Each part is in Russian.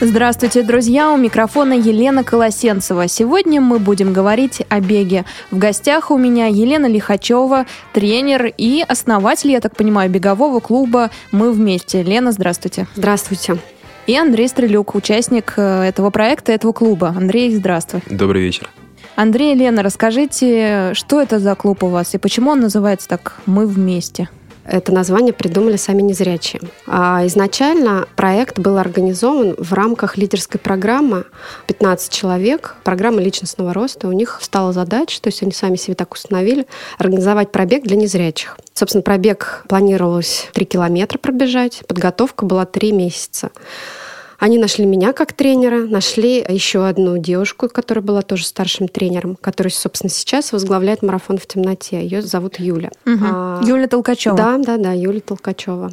Здравствуйте, друзья! У микрофона Елена Колосенцева. Сегодня мы будем говорить о беге. В гостях у меня Елена Лихачева, тренер и основатель, я так понимаю, бегового клуба «Мы вместе». Лена, здравствуйте. Здравствуйте. И Андрей Стрелюк, участник э, этого проекта, этого клуба. Андрей, здравствуй. Добрый вечер. Андрей, Лена, расскажите, что это за клуб у вас и почему он называется так «Мы вместе»? Это название придумали сами незрячие. А изначально проект был организован в рамках лидерской программы 15 человек, программы личностного роста. У них стала задача, то есть они сами себе так установили, организовать пробег для незрячих. Собственно, пробег планировалось 3 километра пробежать, подготовка была 3 месяца. Они нашли меня как тренера, нашли еще одну девушку, которая была тоже старшим тренером, которая, собственно, сейчас возглавляет марафон в темноте. Ее зовут Юля. Угу. А, Юля Толкачева. Да, да, да, Юля Толкачева.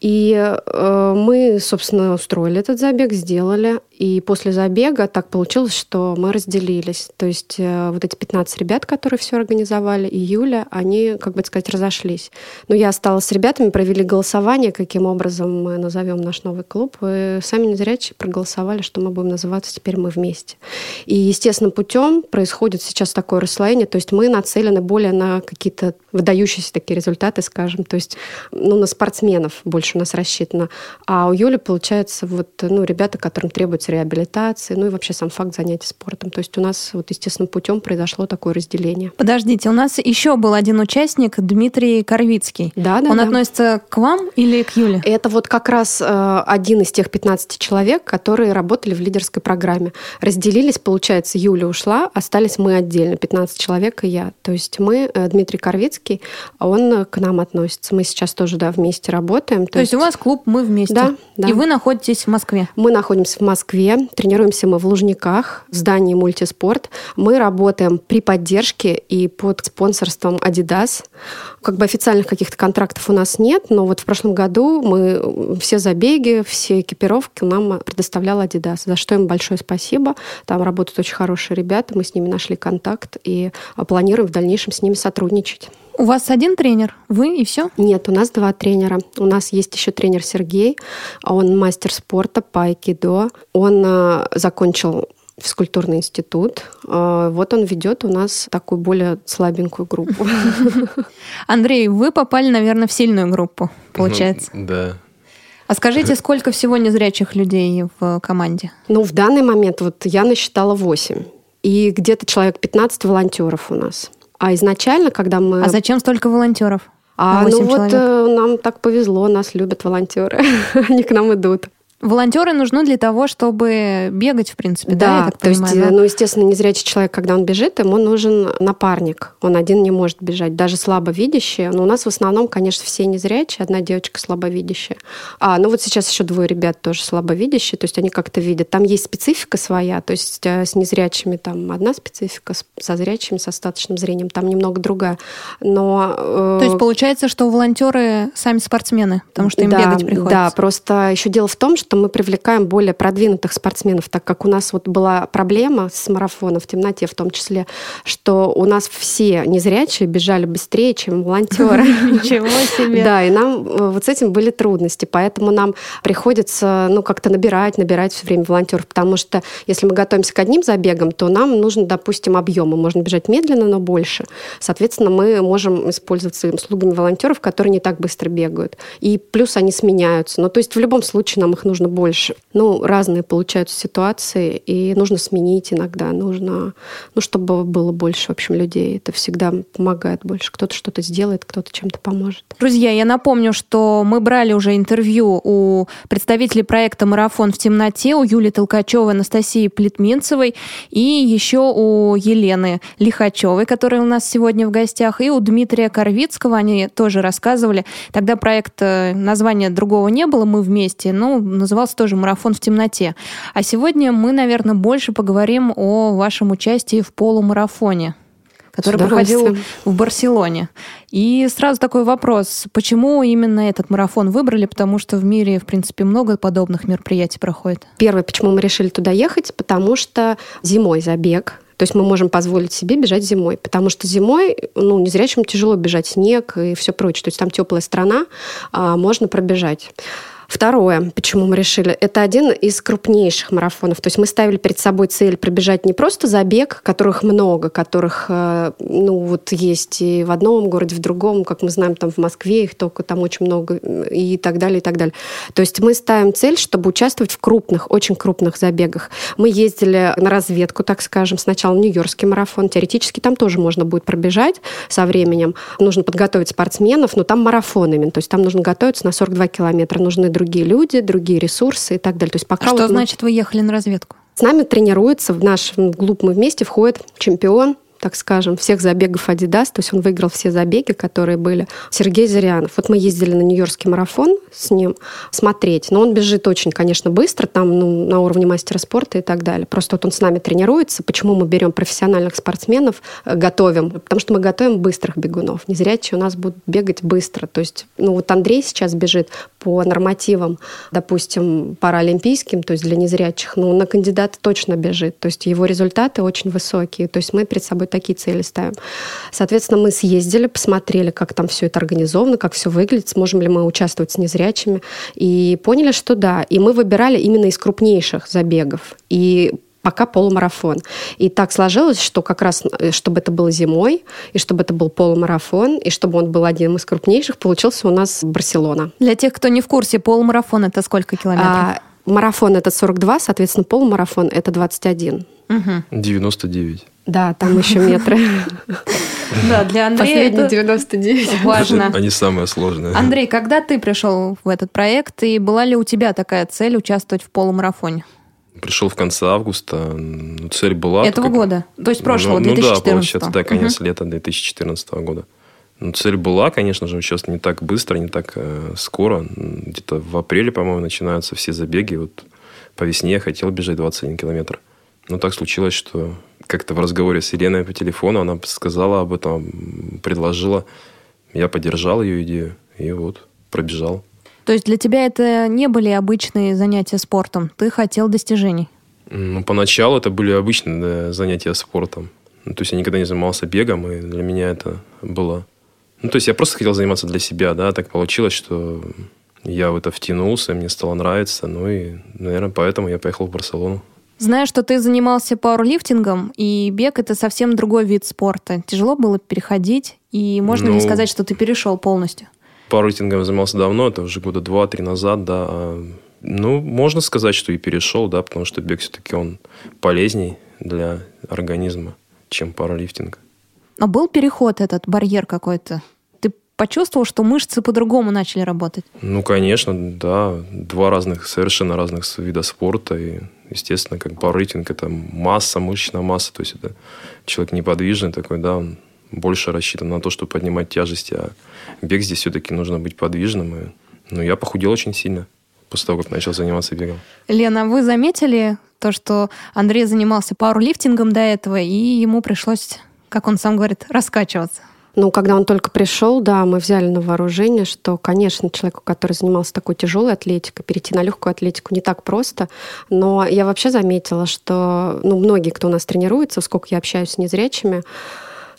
И э, мы, собственно, устроили этот забег, сделали. И после забега так получилось, что мы разделились. То есть э, вот эти 15 ребят, которые все организовали, и Юля, они, как бы сказать, разошлись. Но я осталась с ребятами, провели голосование, каким образом мы назовем наш новый клуб. И сами незрячие проголосовали, что мы будем называться теперь «Мы вместе». И естественным путем происходит сейчас такое расслоение. То есть мы нацелены более на какие-то выдающиеся такие результаты, скажем. То есть ну, на спортсменов больше у нас рассчитано. А у Юли, получается, вот, ну, ребята, которым требуется реабилитации, ну и вообще сам факт занятий спортом. То есть у нас вот естественным путем произошло такое разделение. Подождите, у нас еще был один участник, Дмитрий Корвицкий. Да, да. Он да. относится к вам или к Юле? Это вот как раз э, один из тех 15 человек, которые работали в лидерской программе. Разделились, получается, Юля ушла, остались мы отдельно, 15 человек и я. То есть мы, э, Дмитрий Корвицкий, он к нам относится. Мы сейчас тоже да, вместе работаем. То, То есть, есть у вас клуб «Мы вместе». Да, да. И вы находитесь в Москве? Мы находимся в Москве Москве. Тренируемся мы в Лужниках, в здании «Мультиспорт». Мы работаем при поддержке и под спонсорством Adidas. Как бы официальных каких-то контрактов у нас нет, но вот в прошлом году мы все забеги, все экипировки нам предоставлял Adidas, за что им большое спасибо. Там работают очень хорошие ребята, мы с ними нашли контакт и планируем в дальнейшем с ними сотрудничать. У вас один тренер, вы и все? Нет, у нас два тренера. У нас есть еще тренер Сергей, он мастер спорта по айкидо. Он э, закончил физкультурный институт. Э, вот он ведет у нас такую более слабенькую группу. Андрей, вы попали, наверное, в сильную группу, получается. Ну, да. А скажите, сколько всего незрячих людей в команде? Ну, в данный момент вот я насчитала 8. И где-то человек 15 волонтеров у нас. А изначально, когда мы... А зачем столько волонтеров? А ну человек? вот э, нам так повезло, нас любят волонтеры, они к нам идут. Волонтеры нужны для того, чтобы бегать, в принципе, да? Да, то понимаю, есть, да? ну, естественно, незрячий человек, когда он бежит, ему нужен напарник. Он один не может бежать, даже слабовидящий. Но у нас в основном, конечно, все незрячие, одна девочка слабовидящая. А, ну вот сейчас еще двое ребят тоже слабовидящие, то есть они как-то видят. Там есть специфика своя, то есть э, с незрячими там одна специфика, со зрячими, с остаточным зрением там немного другая. Но... Э... То есть получается, что волонтеры сами спортсмены, потому что им да, бегать приходится. Да, просто еще дело в том, что что мы привлекаем более продвинутых спортсменов, так как у нас вот была проблема с марафоном в темноте в том числе, что у нас все незрячие бежали быстрее, чем волонтеры. Ничего себе! Да, и нам э, вот с этим были трудности, поэтому нам приходится ну как-то набирать, набирать все время волонтеров, потому что если мы готовимся к одним забегам, то нам нужно, допустим, объемы. Можно бежать медленно, но больше. Соответственно, мы можем использовать услугами волонтеров, которые не так быстро бегают. И плюс они сменяются. Ну, то есть в любом случае нам их нужно нужно больше. Ну, разные получаются ситуации, и нужно сменить иногда, нужно, ну, чтобы было больше, в общем, людей. Это всегда помогает больше. Кто-то что-то сделает, кто-то чем-то поможет. Друзья, я напомню, что мы брали уже интервью у представителей проекта «Марафон в темноте», у Юлии Толкачевой, Анастасии Плетминцевой и еще у Елены Лихачевой, которая у нас сегодня в гостях, и у Дмитрия Корвицкого. Они тоже рассказывали. Тогда проект, э, названия другого не было, мы вместе, ну, назывался тоже «Марафон в темноте». А сегодня мы, наверное, больше поговорим о вашем участии в полумарафоне который проходил в Барселоне. И сразу такой вопрос, почему именно этот марафон выбрали, потому что в мире, в принципе, много подобных мероприятий проходит? Первое, почему мы решили туда ехать, потому что зимой забег, то есть мы можем позволить себе бежать зимой, потому что зимой, ну, незрячим тяжело бежать снег и все прочее. То есть там теплая страна, а можно пробежать. Второе, почему мы решили, это один из крупнейших марафонов. То есть мы ставили перед собой цель пробежать не просто забег, которых много, которых, э, ну, вот есть и в одном городе, в другом, как мы знаем, там в Москве их только там очень много и так далее, и так далее. То есть мы ставим цель, чтобы участвовать в крупных, очень крупных забегах. Мы ездили на разведку, так скажем, сначала Нью-Йоркский марафон. Теоретически там тоже можно будет пробежать со временем. Нужно подготовить спортсменов, но там марафон именно. То есть там нужно готовиться на 42 километра. Нужны другие люди, другие ресурсы и так далее. То есть пока а вот что мы... значит, вы ехали на разведку? С нами тренируется в наш клуб мы вместе входит чемпион так скажем, всех забегов Adidas, то есть он выиграл все забеги, которые были. Сергей Зырянов. Вот мы ездили на Нью-Йоркский марафон с ним смотреть, но он бежит очень, конечно, быстро, там ну, на уровне мастера спорта и так далее. Просто вот он с нами тренируется. Почему мы берем профессиональных спортсменов, э, готовим? Потому что мы готовим быстрых бегунов. Незрячие у нас будут бегать быстро. То есть, ну вот Андрей сейчас бежит по нормативам, допустим, паралимпийским, то есть для незрячих, ну, на кандидата точно бежит. То есть его результаты очень высокие. То есть мы перед собой такие цели ставим. Соответственно, мы съездили, посмотрели, как там все это организовано, как все выглядит, сможем ли мы участвовать с незрячими. И поняли, что да. И мы выбирали именно из крупнейших забегов. И пока полумарафон. И так сложилось, что как раз, э, чтобы это было зимой, и чтобы это был полумарафон, и чтобы он был одним из крупнейших, получился у нас Барселона. Для тех, кто не в курсе, полумарафон это сколько километров? А, марафон это 42, соответственно, полумарафон это 21. Угу. 99. Да, там еще метры. Да, для Андрея это 99. важно. Они самые сложные. Андрей, когда ты пришел в этот проект, и была ли у тебя такая цель участвовать в полумарафоне? Пришел в конце августа. Цель была... Этого как... года? То есть прошлого, ну, 2014 Ну да, получается, да, конец угу. лета 2014 года. Ну, цель была, конечно же, сейчас не так быстро, не так э, скоро. Где-то в апреле, по-моему, начинаются все забеги. Вот по весне я хотел бежать 21 километр. Но так случилось, что как-то в разговоре с Еленой по телефону она сказала об этом, предложила. Я поддержал ее идею и вот пробежал. То есть для тебя это не были обычные занятия спортом? Ты хотел достижений? Ну, поначалу это были обычные занятия спортом. Ну, то есть я никогда не занимался бегом, и для меня это было... Ну, то есть я просто хотел заниматься для себя, да, так получилось, что я в это втянулся, мне стало нравиться, ну и, наверное, поэтому я поехал в Барселону. Знаю, что ты занимался пауэрлифтингом, и бег — это совсем другой вид спорта. Тяжело было переходить, и можно ну, ли сказать, что ты перешел полностью? Пауэрлифтингом занимался давно, это уже года два-три назад, да. А, ну, можно сказать, что и перешел, да, потому что бег все-таки он полезней для организма, чем пауэрлифтинг. Но был переход этот, барьер какой-то? Ты почувствовал, что мышцы по-другому начали работать? Ну, конечно, да. Два разных, совершенно разных вида спорта. И естественно, как пауэрлифтинг, это масса, мышечная масса, то есть это человек неподвижный такой, да, он больше рассчитан на то, чтобы поднимать тяжести, а бег здесь все-таки нужно быть подвижным. И, ну, я похудел очень сильно после того, как начал заниматься бегом. Лена, вы заметили то, что Андрей занимался пауэрлифтингом до этого, и ему пришлось, как он сам говорит, раскачиваться? Ну, когда он только пришел, да, мы взяли на вооружение, что, конечно, человеку, который занимался такой тяжелой атлетикой, перейти на легкую атлетику не так просто. Но я вообще заметила, что ну, многие, кто у нас тренируется, сколько я общаюсь с незрячими,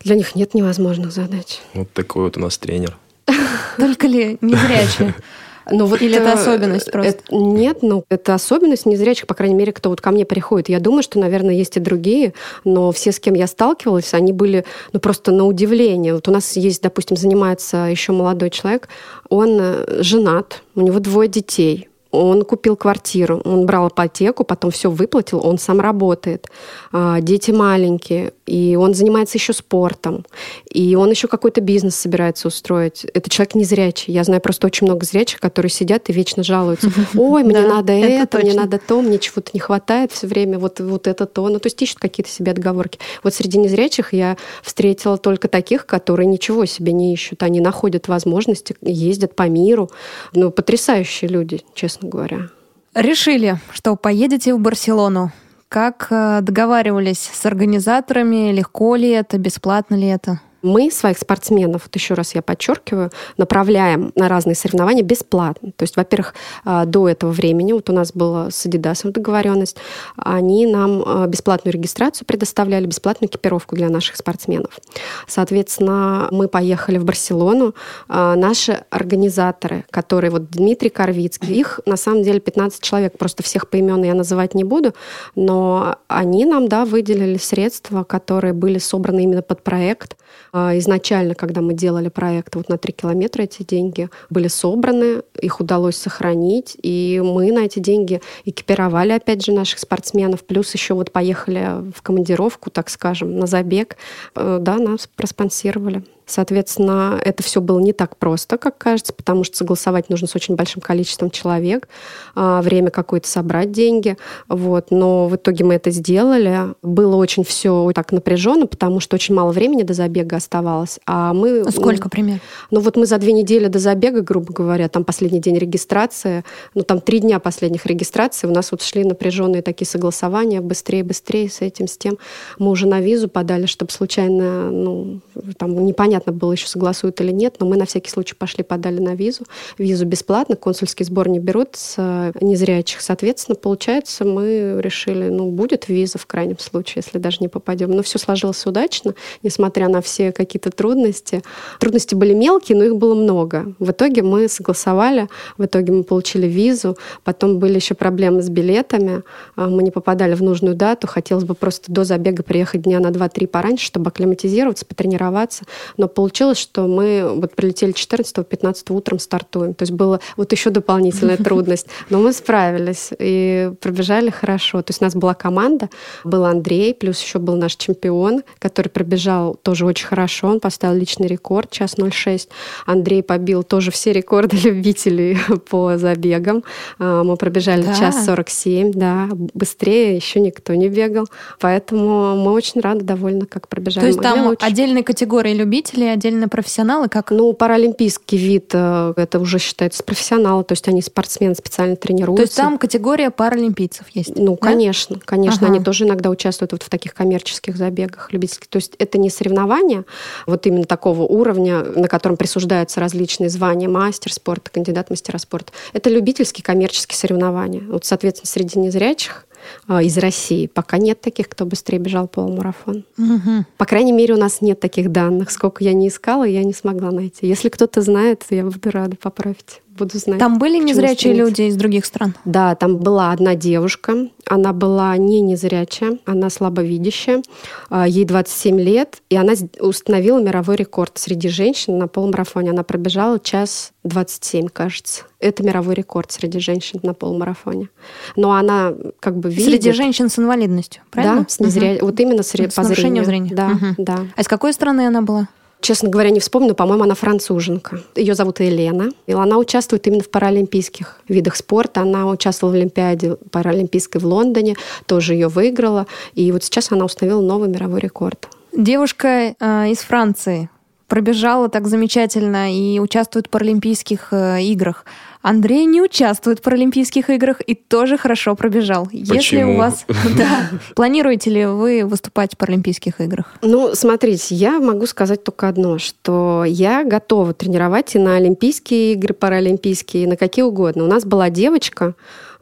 для них нет невозможных задач. Вот такой вот у нас тренер. Только ли незрячие? Ну, вот Или это э, особенность просто? Это, нет, ну, это особенность незрячих, по крайней мере, кто вот ко мне приходит. Я думаю, что, наверное, есть и другие, но все, с кем я сталкивалась, они были, ну, просто на удивление. Вот у нас есть, допустим, занимается еще молодой человек, он э, женат, у него двое детей, он купил квартиру, он брал ипотеку, потом все выплатил, он сам работает. А, дети маленькие, и он занимается еще спортом, и он еще какой-то бизнес собирается устроить. Это человек незрячий. Я знаю просто очень много зрячих, которые сидят и вечно жалуются. Ой, мне надо это, мне надо то, мне чего-то не хватает все время, вот, вот это то. Ну, то есть ищут какие-то себе отговорки. Вот среди незрячих я встретила только таких, которые ничего себе не ищут. Они находят возможности, ездят по миру. Ну, потрясающие люди, честно говоря. Решили, что поедете в Барселону. Как э, договаривались с организаторами? Легко ли это? Бесплатно ли это? Мы своих спортсменов, вот еще раз я подчеркиваю, направляем на разные соревнования бесплатно. То есть, во-первых, а, до этого времени, вот у нас была с Адидасом договоренность, они нам а, бесплатную регистрацию предоставляли, бесплатную экипировку для наших спортсменов. Соответственно, мы поехали в Барселону. А, наши организаторы, которые вот Дмитрий Корвицкий, их на самом деле 15 человек, просто всех поименно я называть не буду, но они нам, да, выделили средства, которые были собраны именно под проект. А, изначально, когда мы делали проект вот на 3 километра, эти деньги были собраны, их удалось сохранить, и мы на эти деньги экипировали, опять же, наших спортсменов, плюс еще вот поехали в командировку, так скажем, на забег, э, да, нас проспонсировали. Соответственно, это все было не так просто, как кажется, потому что согласовать нужно с очень большим количеством человек, а, время какое-то собрать деньги. Вот. Но в итоге мы это сделали. Было очень все так напряженно, потому что очень мало времени до забега оставалось. А мы... А сколько примерно? Ну вот мы за две недели до забега, грубо говоря, там последний день регистрации, ну там три дня последних регистраций, у нас вот шли напряженные такие согласования, быстрее, быстрее с этим, с тем. Мы уже на визу подали, чтобы случайно, ну, там непонятно непонятно было еще согласуют или нет, но мы на всякий случай пошли, подали на визу. Визу бесплатно, консульский сбор не берут с э, незрячих. Соответственно, получается, мы решили, ну, будет виза в крайнем случае, если даже не попадем. Но все сложилось удачно, несмотря на все какие-то трудности. Трудности были мелкие, но их было много. В итоге мы согласовали, в итоге мы получили визу, потом были еще проблемы с билетами, а, мы не попадали в нужную дату, хотелось бы просто до забега приехать дня на 2-3 пораньше, чтобы акклиматизироваться, потренироваться, но получилось, что мы вот прилетели 14-15 утром стартуем. То есть была вот еще дополнительная трудность. Но мы справились и пробежали хорошо. То есть у нас была команда, был Андрей, плюс еще был наш чемпион, который пробежал тоже очень хорошо. Он поставил личный рекорд, час 06. Андрей побил тоже все рекорды любителей по забегам. А, мы пробежали да. час 47, да, быстрее еще никто не бегал. Поэтому мы очень рады, довольны, как пробежали. То есть там очень... отдельной категории любителей любители, отдельно профессионалы? Как? Ну, паралимпийский вид, э, это уже считается профессионалы, то есть они спортсмены специально тренируются. То есть там категория паралимпийцев есть? Ну, да? конечно, конечно. Ага. Они тоже иногда участвуют вот в таких коммерческих забегах любительских. То есть это не соревнования вот именно такого уровня, на котором присуждаются различные звания мастер спорта, кандидат мастера спорта. Это любительские коммерческие соревнования. Вот, соответственно, среди незрячих из России. Пока нет таких, кто быстрее бежал полумарафон. Угу. По крайней мере, у нас нет таких данных. Сколько я не искала, я не смогла найти. Если кто-то знает, я буду рада поправить буду знать. Там были незрячие люди из других стран? Да, там была одна девушка. Она была не незрячая, она слабовидящая. А, ей 27 лет, и она установила мировой рекорд среди женщин на полумарафоне. Она пробежала час 27, кажется. Это мировой рекорд среди женщин на полумарафоне. Но она как бы видит... Среди женщин с инвалидностью, правильно? Да, с незря... угу. вот именно с, с по зрению. зрения. Да, угу. да. А из какой страны она была? Честно говоря, не вспомню, по-моему, она француженка. Ее зовут Елена. И она участвует именно в паралимпийских видах спорта. Она участвовала в Олимпиаде паралимпийской в Лондоне, тоже ее выиграла. И вот сейчас она установила новый мировой рекорд. Девушка э, из Франции пробежала так замечательно и участвует в Паралимпийских э, играх. Андрей не участвует в Паралимпийских играх и тоже хорошо пробежал. Почему? Если у вас... Да. Планируете ли вы выступать в Паралимпийских играх? Ну, смотрите, я могу сказать только одно, что я готова тренировать и на Олимпийские игры, Паралимпийские, и на какие угодно. У нас была девочка,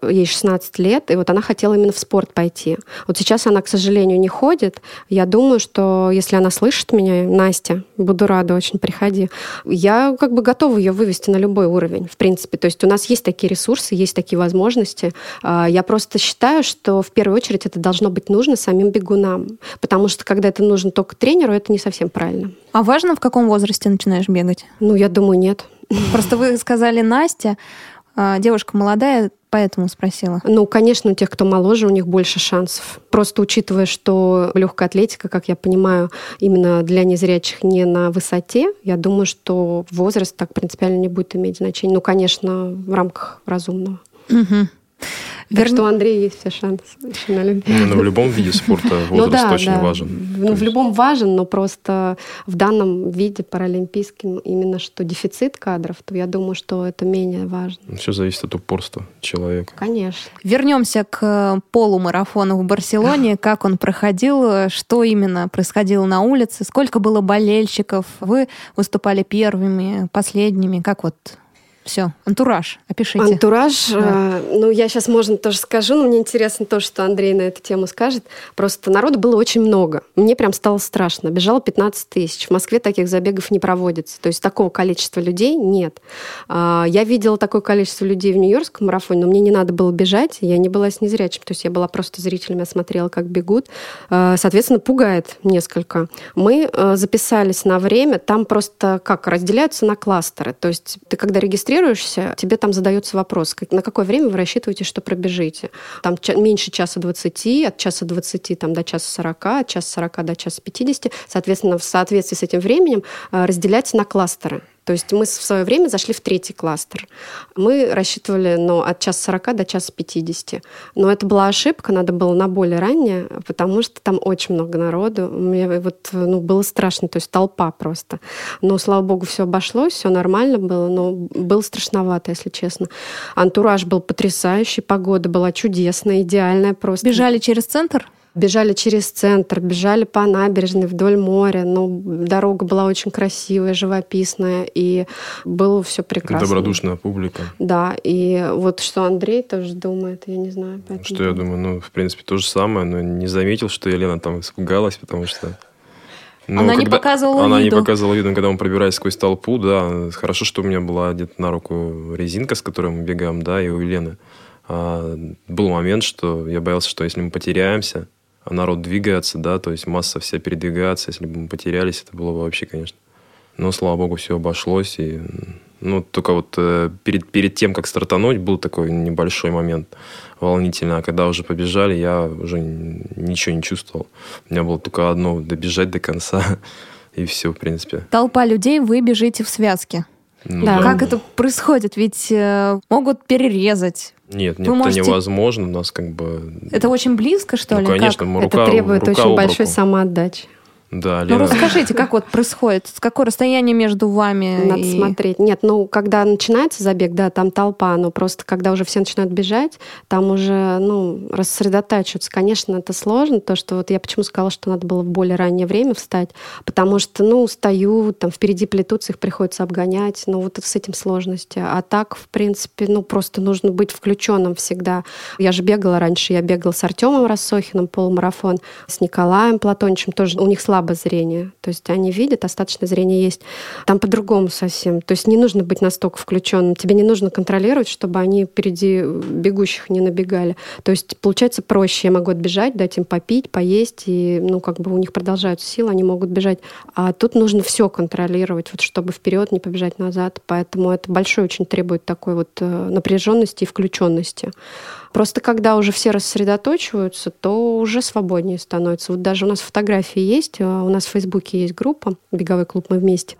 ей 16 лет, и вот она хотела именно в спорт пойти. Вот сейчас она, к сожалению, не ходит. Я думаю, что если она слышит меня, Настя, буду рада очень, приходи. Я как бы готова ее вывести на любой уровень, в принципе. То есть у нас есть такие ресурсы, есть такие возможности. А, я просто считаю, что в первую очередь это должно быть нужно самим бегунам. Потому что когда это нужно только тренеру, это не совсем правильно. А важно, в каком возрасте начинаешь бегать? Ну, я думаю, нет. Просто вы сказали Настя, девушка молодая, поэтому спросила. Ну, конечно, у тех, кто моложе, у них больше шансов. Просто учитывая, что легкая атлетика, как я понимаю, именно для незрячих не на высоте, я думаю, что возраст так принципиально не будет иметь значения. Ну, конечно, в рамках разумного. Угу. Так что у Андрея есть все шансы на Олимпиаде. Ну, в любом виде спорта Ну возраст да, очень да. важен. Ну, в любом важен, но просто в данном виде паралимпийским именно что дефицит кадров, то я думаю, что это менее важно. Все зависит от упорства человека. Конечно. Вернемся к полумарафону в Барселоне. Как он проходил, что именно происходило на улице, сколько было болельщиков, вы выступали первыми, последними, как вот все, антураж, опишите. Антураж, да. э, ну, я сейчас, можно, тоже скажу, но мне интересно то, что Андрей на эту тему скажет. Просто народу было очень много. Мне прям стало страшно. Бежало 15 тысяч. В Москве таких забегов не проводится. То есть такого количества людей нет. Э, я видела такое количество людей в Нью-Йоркском марафоне, но мне не надо было бежать. Я не была с незрячим. То есть я была просто зрителем, я смотрела, как бегут. Э, соответственно, пугает несколько. Мы э, записались на время. Там просто как разделяются на кластеры. То есть ты когда регистрируешься, регистрируешься, тебе там задается вопрос, как, на какое время вы рассчитываете, что пробежите. Там ча- меньше часа 20, от часа 20 там, до часа 40, от часа 40 до часа 50. Соответственно, в соответствии с этим временем э, разделять на кластеры. То есть мы в свое время зашли в третий кластер. Мы рассчитывали ну, от часа 40 до часа 50. Но это была ошибка, надо было на более раннее, потому что там очень много народу. Мне вот, ну, было страшно, то есть толпа просто. Но, слава богу, все обошлось, все нормально было, но было страшновато, если честно. Антураж был потрясающий, погода была чудесная, идеальная просто. Бежали через центр? Бежали через центр, бежали по набережной вдоль моря. Ну, дорога была очень красивая, живописная, и было все прекрасно. Добродушная публика. Да, и вот что Андрей тоже думает, я не знаю. Поэтому... Что я думаю, ну, в принципе, то же самое, но не заметил, что Елена там испугалась, потому что... Ну, она когда... не показывала Она виду. не показывала виду, когда мы пробирались сквозь толпу, да. Хорошо, что у меня была где-то на руку резинка, с которой мы бегаем, да, и у Елены. А, был момент, что я боялся, что если мы потеряемся, народ двигается, да, то есть масса вся передвигается. Если бы мы потерялись, это было бы вообще, конечно. Но, слава богу, все обошлось. И, ну, только вот э, перед, перед тем, как стартануть, был такой небольшой момент волнительный. А когда уже побежали, я уже ничего не чувствовал. У меня было только одно – добежать до конца. И все, в принципе. Толпа людей, вы бежите в связке. Ну, да. Как это происходит? Ведь э, могут перерезать. Нет, нет, можете... это невозможно. У нас как бы... Это очень близко, что ну, ли? конечно, как? рука, Это требует рука очень большой самоотдачи. Да, Лена... Ну, расскажите, как вот происходит? С какое расстояние между вами? Надо и... смотреть. Нет, ну, когда начинается забег, да, там толпа, но просто когда уже все начинают бежать, там уже, ну, рассредотачиваться. Конечно, это сложно, то, что вот я почему сказала, что надо было в более раннее время встать, потому что, ну, стою, там впереди плетутся, их приходится обгонять, ну, вот с этим сложности. А так, в принципе, ну, просто нужно быть включенным всегда. Я же бегала раньше, я бегала с Артемом Рассохиным полумарафон, с Николаем Платоничем, тоже у них слабо слабо зрение. То есть они видят, остаточное зрение есть. Там по-другому совсем. То есть не нужно быть настолько включенным. Тебе не нужно контролировать, чтобы они впереди бегущих не набегали. То есть получается проще. Я могу отбежать, дать им попить, поесть, и ну, как бы у них продолжаются силы, они могут бежать. А тут нужно все контролировать, вот, чтобы вперед не побежать назад. Поэтому это большое очень требует такой вот э, напряженности и включенности. Просто когда уже все рассредоточиваются, то уже свободнее становится. Вот даже у нас фотографии есть, э, у нас в Фейсбуке есть группа «Беговой клуб мы вместе».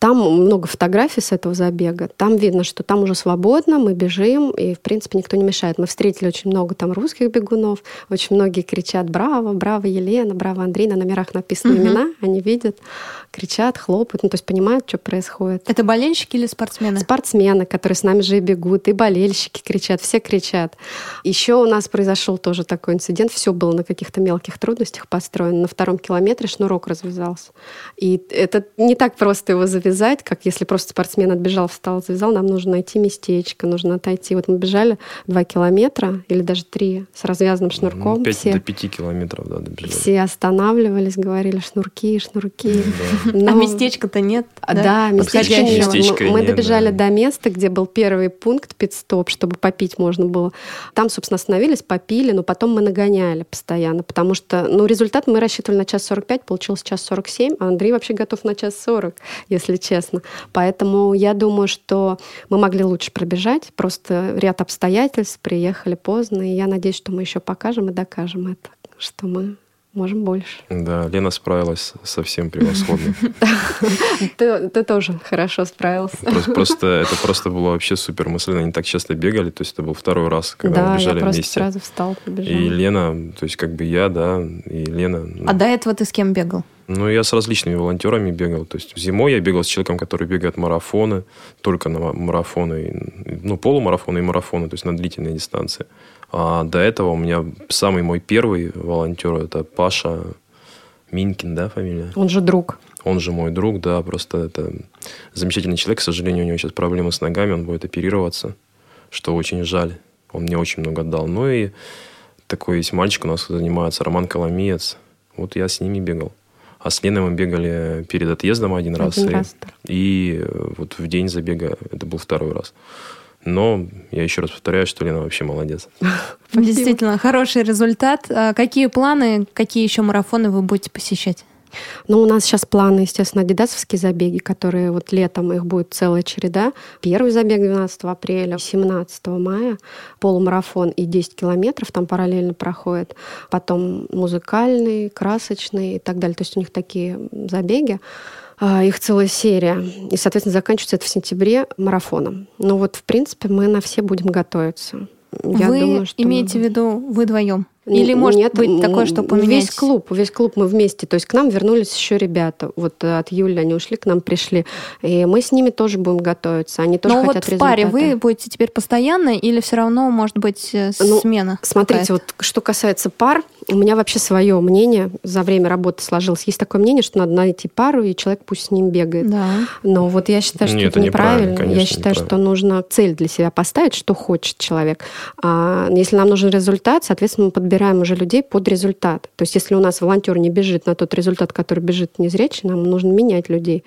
Там много фотографий с этого забега. Там видно, что там уже свободно, мы бежим, и, в принципе, никто не мешает. Мы встретили очень много там русских бегунов. Очень многие кричат «Браво! Браво, Елена! Браво, Андрей!» На номерах написаны угу. имена, они видят, кричат, хлопают, ну, то есть понимают, что происходит. Это болельщики или спортсмены? Спортсмены, которые с нами же и бегут, и болельщики кричат, все кричат. Еще у нас произошел тоже такой инцидент. Все было на каких-то мелких трудностях построено. На втором километре шнурок развязался. И это не так просто его завязать как если просто спортсмен отбежал, встал, завязал, нам нужно найти местечко, нужно отойти. Вот мы бежали два километра или даже три с развязанным ну, шнурком. Ну, 5 все, до пяти километров, да, добежали. Все останавливались, говорили шнурки, шнурки. Но... А местечка-то нет? Да, да местечка нет. Местечко мы, добежали до места, где был первый пункт пит-стоп, чтобы попить можно было. Там, собственно, остановились, попили, но потом мы нагоняли постоянно, потому что, ну, результат мы рассчитывали на час 45, получилось час 47, а Андрей вообще готов на час 40, если честно. Поэтому я думаю, что мы могли лучше пробежать. Просто ряд обстоятельств, приехали поздно, и я надеюсь, что мы еще покажем и докажем это, что мы можем больше. Да, Лена справилась совсем превосходно. Ты, тоже хорошо справился. Просто, это просто было вообще супер. Мы с Леной не так часто бегали, то есть это был второй раз, когда да, мы бежали я просто вместе. сразу встал, побежал. И Лена, то есть как бы я, да, и Лена. ну, А до этого ты с кем бегал? Ну, я с различными волонтерами бегал. То есть зимой я бегал с человеком, который бегает марафоны, только на марафоны, ну, полумарафоны и марафоны, то есть на длительные дистанции. А до этого у меня самый мой первый волонтер это Паша Минкин, да, фамилия? Он же друг. Он же мой друг, да, просто это замечательный человек. К сожалению, у него сейчас проблемы с ногами, он будет оперироваться, что очень жаль. Он мне очень много дал. Ну и такой есть мальчик у нас занимается, Роман Коломиец. Вот я с ними бегал. А с Леной мы бегали перед отъездом один раз. Один и, раз, да. и э, вот в день забега это был второй раз. Но я еще раз повторяю, что Лена вообще молодец. Действительно, хороший результат. А Какие планы, какие еще марафоны вы будете посещать? Ну, у нас сейчас планы, естественно, адидасовские забеги, которые вот летом их будет целая череда. Первый забег 12 апреля, 17 мая, полумарафон и 10 километров там параллельно проходит. Потом музыкальный, красочный и так далее. То есть у них такие забеги. А, Их целая серия. И, соответственно, заканчивается это в сентябре марафоном. Ну вот, в принципе, мы на все будем готовиться. Я вы думаю, что мы имеете в виду вы вдвоем? Или может нет, быть такое, что м, поменяетесь? Весь клуб, весь клуб мы вместе. То есть к нам вернулись еще ребята. Вот э, от Юли они ушли, к нам пришли. И мы с ними тоже будем готовиться. Они тоже Но хотят вот в паре результата. вы будете теперь постоянно или все равно может быть э, Ну, смена? Смотрите, вот что касается пар, у меня вообще свое мнение за время работы сложилось. Есть такое мнение, что надо найти пару, и человек пусть с ним бегает. Да. Но вот я считаю, что Нет, это неправильно, конечно, я считаю, что неправильно. нужно цель для себя поставить, что хочет человек. А если нам нужен результат, соответственно, мы подбираем уже людей под результат. То есть если у нас волонтер не бежит на тот результат, который бежит незрячий, нам нужно менять людей.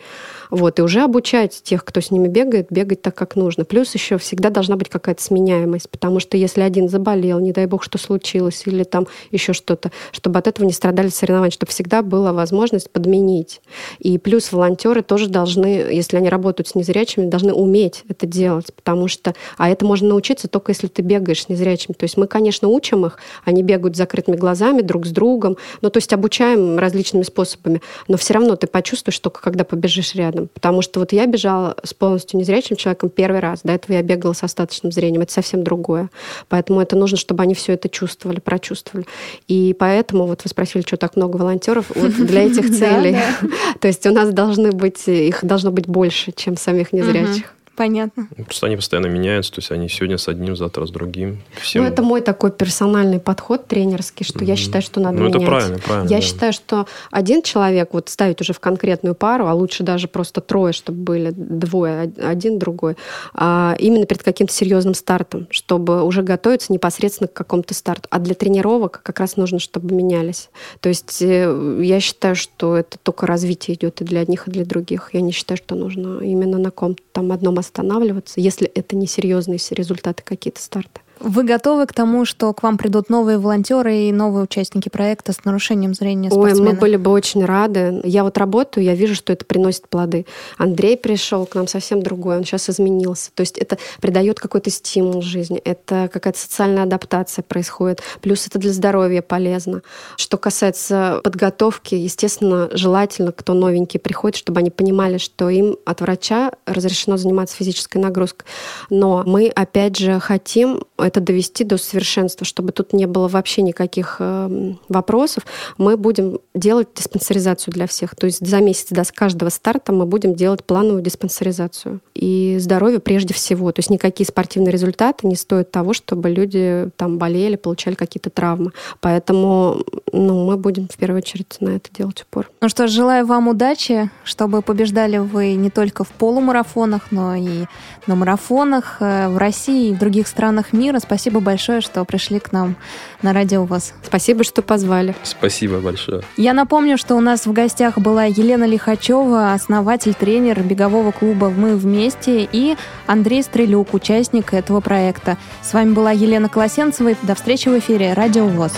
Вот, и уже обучать тех, кто с ними бегает, бегать так, как нужно. Плюс еще всегда должна быть какая-то сменяемость, потому что если один заболел, не дай бог, что случилось, или там еще что-то, чтобы от этого не страдали соревнования, чтобы всегда была возможность подменить. И плюс волонтеры тоже должны, если они работают с незрячими, должны уметь это делать, потому что, а это можно научиться только если ты бегаешь с незрячими. То есть мы, конечно, учим их, они бегают с закрытыми глазами друг с другом, ну то есть обучаем различными способами, но все равно ты почувствуешь только, когда побежишь рядом. Потому что вот я бежала с полностью незрячим человеком первый раз, до этого я бегала с остаточным зрением, это совсем другое. Поэтому это нужно, чтобы они все это чувствовали, прочувствовали. И поэтому, вот вы спросили, что так много волонтеров, вот для этих целей. То есть у нас должны быть, их должно быть больше, чем самих незрячих. Понятно. Ну, Просто они постоянно меняются, то есть они сегодня с одним, завтра с другим. Всем... Ну, это мой такой персональный подход тренерский, что я Мгм. считаю, что надо Ну, это менять. правильно, правильно, Я да. считаю, что один человек вот ставить уже в конкретную пару, а лучше даже просто трое, чтобы были двое, од- один другой, а именно перед каким-то серьезным стартом, чтобы уже готовиться непосредственно к какому-то старту. А для тренировок как раз нужно, чтобы менялись. То есть э, я считаю, что это только развитие идет и для одних, и для других. Я не считаю, что нужно именно на ком-то там одном останавливаться, если это не серьезные результаты какие-то старты. Вы готовы к тому, что к вам придут новые волонтеры и новые участники проекта с нарушением зрения Ой, спортсмены? мы были бы очень рады. Я вот работаю, я вижу, что это приносит плоды. Андрей пришел к нам совсем другой, он сейчас изменился. То есть это придает какой-то стимул жизни, это какая-то социальная адаптация происходит. Плюс это для здоровья полезно. Что касается подготовки, естественно, желательно, кто новенький приходит, чтобы они понимали, что им от врача разрешено заниматься физической нагрузкой. Но мы, опять же, хотим это довести до совершенства, чтобы тут не было вообще никаких э, вопросов. Мы будем делать диспансеризацию для всех. То есть за месяц до каждого старта мы будем делать плановую диспансеризацию. И здоровье прежде всего. То есть никакие спортивные результаты не стоят того, чтобы люди там болели, получали какие-то травмы. Поэтому ну, мы будем в первую очередь на это делать упор. Ну что ж, желаю вам удачи, чтобы побеждали вы не только в полумарафонах, но и на марафонах э, в России и в других странах мира. Спасибо большое, что пришли к нам на радио ВОЗ. Спасибо, что позвали. Спасибо большое. Я напомню, что у нас в гостях была Елена Лихачева, основатель, тренер бегового клуба «Мы вместе» и Андрей Стрелюк, участник этого проекта. С вами была Елена Колосенцева. До встречи в эфире «Радио ВОЗ».